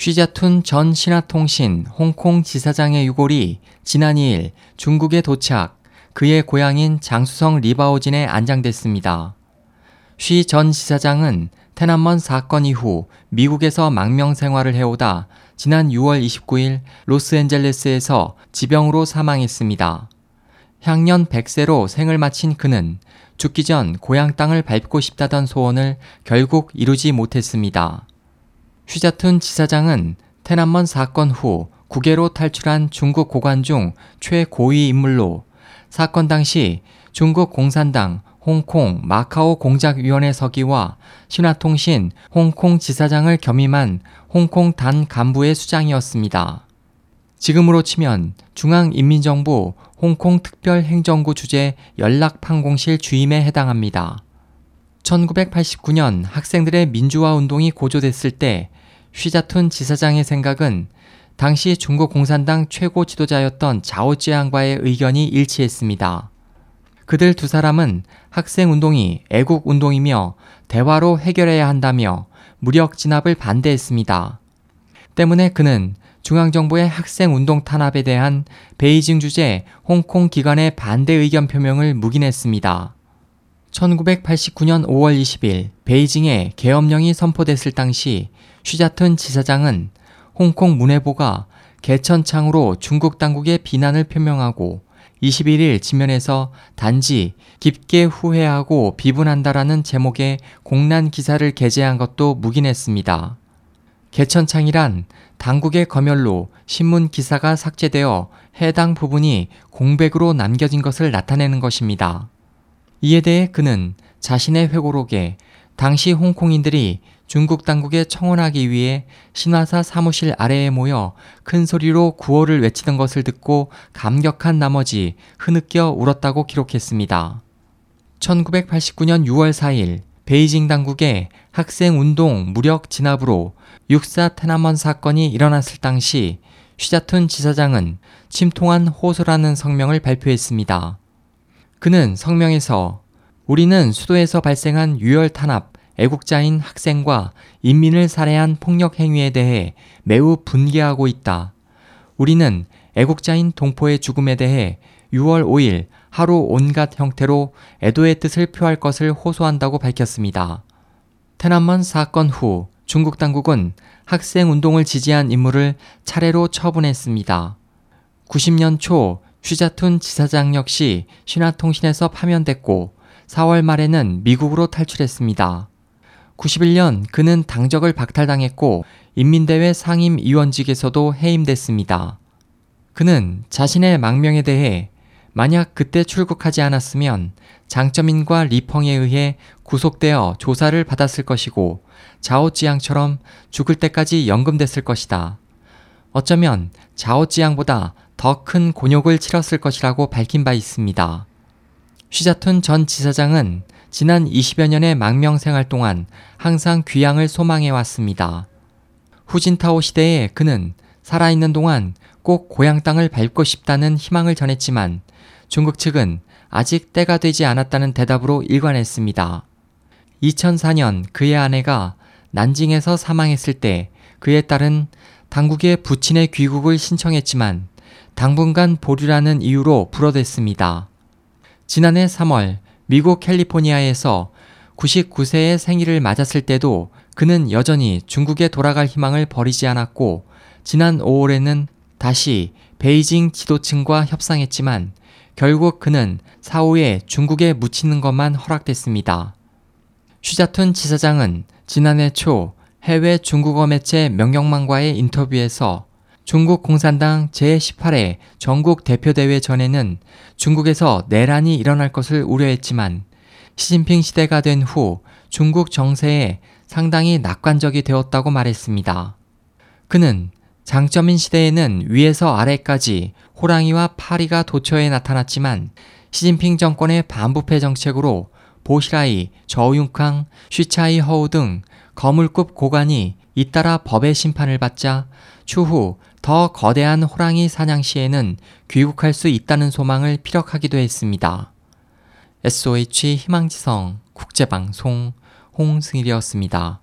쉬자툰 전 신화통신 홍콩 지사장의 유골이 지난 2일 중국에 도착, 그의 고향인 장수성 리바오진에 안장됐습니다. 쉬 전 지사장은 테난먼 사건 이후 미국에서 망명 생활을 해오다 지난 6월 29일 로스앤젤레스에서 지병으로 사망했습니다. 향년 100세로 생을 마친 그는 죽기 전 고향 땅을 밟고 싶다던 소원을 결국 이루지 못했습니다. 휘자툰 지사장은 테난먼 사건 후 국외로 탈출한 중국 고관 중 최고위 인물로 사건 당시 중국 공산당 홍콩 마카오 공작위원회 서기와 신화통신 홍콩 지사장을 겸임한 홍콩 단 간부의 수장이었습니다. 지금으로 치면 중앙인민정부 홍콩 특별행정구 주재 연락판공실 주임에 해당합니다. 1989년 학생들의 민주화 운동이 고조됐을 때 휘자툰 지사장의 생각은 당시 중국 공산당 최고 지도자였던 자오지앙과의 의견이 일치했습니다. 그들 두 사람은 학생 운동이 애국 운동이며 대화로 해결해야 한다며 무력 진압을 반대했습니다. 때문에 그는 중앙정부의 학생 운동 탄압에 대한 베이징 주재 홍콩 기관의 반대 의견 표명을 묵인했습니다. 1989년 5월 20일 베이징에 계엄령이 선포됐을 당시 쉬자튼 지사장은 홍콩 문해보가 개천창으로 중국 당국의 비난을 표명하고 21일 지면에서 단지 깊게 후회하고 비분한다라는 제목의 공란 기사를 게재한 것도 묵인했습니다. 개천창이란 당국의 검열로 신문 기사가 삭제되어 해당 부분이 공백으로 남겨진 것을 나타내는 것입니다. 이에 대해 그는 자신의 회고록에 당시 홍콩인들이 중국 당국에 청원하기 위해 신화사 사무실 아래에 모여 큰 소리로 구호를 외치던 것을 듣고 감격한 나머지 흐느껴 울었다고 기록했습니다. 1989년 6월 4일 베이징 당국의 학생 운동 무력 진압으로 육사 테나먼 사건이 일어났을 당시 쉬자툰 지사장은 침통한 호소라는 성명을 발표했습니다. 그는 성명에서 우리는 수도에서 발생한 유혈 탄압, 애국자인 학생과 인민을 살해한 폭력 행위에 대해 매우 분개하고 있다. 우리는 애국자인 동포의 죽음에 대해 6월 5일 하루 온갖 형태로 애도의 뜻을 표할 것을 호소한다고 밝혔습니다. 테난먼 사건 후 중국 당국은 학생 운동을 지지한 인물을 차례로 처분했습니다. 90년 초 슈자툰 지사장 역시 신화통신에서 파면됐고 4월 말에는 미국으로 탈출했습니다. 91년 그는 당적을 박탈당했고 인민대회 상임 위원직에서도 해임됐습니다. 그는 자신의 망명에 대해 만약 그때 출국하지 않았으면 장점인과 리펑에 의해 구속되어 조사를 받았을 것이고 자오지양처럼 죽을 때까지 연금됐을 것이다. 어쩌면 자오지양보다 더 큰 곤욕을 치렀을 것이라고 밝힌 바 있습니다. 쉬자툰 전 지사장은 지난 20여 년의 망명 생활 동안 항상 귀향을 소망해 왔습니다. 후진타오 시대에 그는 살아있는 동안 꼭 고향 땅을 밟고 싶다는 희망을 전했지만 중국 측은 아직 때가 되지 않았다는 대답으로 일관했습니다. 2004년 그의 아내가 난징에서 사망했을 때 그의 딸은 당국의 부친의 귀국을 신청했지만 당분간 보류라는 이유로 불어댔습니다. 지난해 3월 미국 캘리포니아에서 99세의 생일을 맞았을 때도 그는 여전히 중국에 돌아갈 희망을 버리지 않았고 지난 5월에는 다시 베이징 지도층과 협상했지만 결국 그는 사후에 중국에 묻히는 것만 허락됐습니다. 쉬자툰 지사장은 지난해 초 해외 중국어 매체 명령망과의 인터뷰에서 중국 공산당 제18회 전국 대표대회 전에는 중국에서 내란이 일어날 것을 우려했지만 시진핑 시대가 된 후 중국 정세에 상당히 낙관적이 되었다고 말했습니다. 그는 장점인 시대에는 위에서 아래까지 호랑이와 파리가 도처에 나타났지만 시진핑 정권의 반부패 정책으로 보시라이, 저윤캉, 쉬차이 허우 등 거물급 고관이 잇따라 법의 심판을 받자 추후 더 거대한 호랑이 사냥 시에는 귀국할 수 있다는 소망을 피력하기도 했습니다. SOH 희망지성 국제방송 홍승일이었습니다.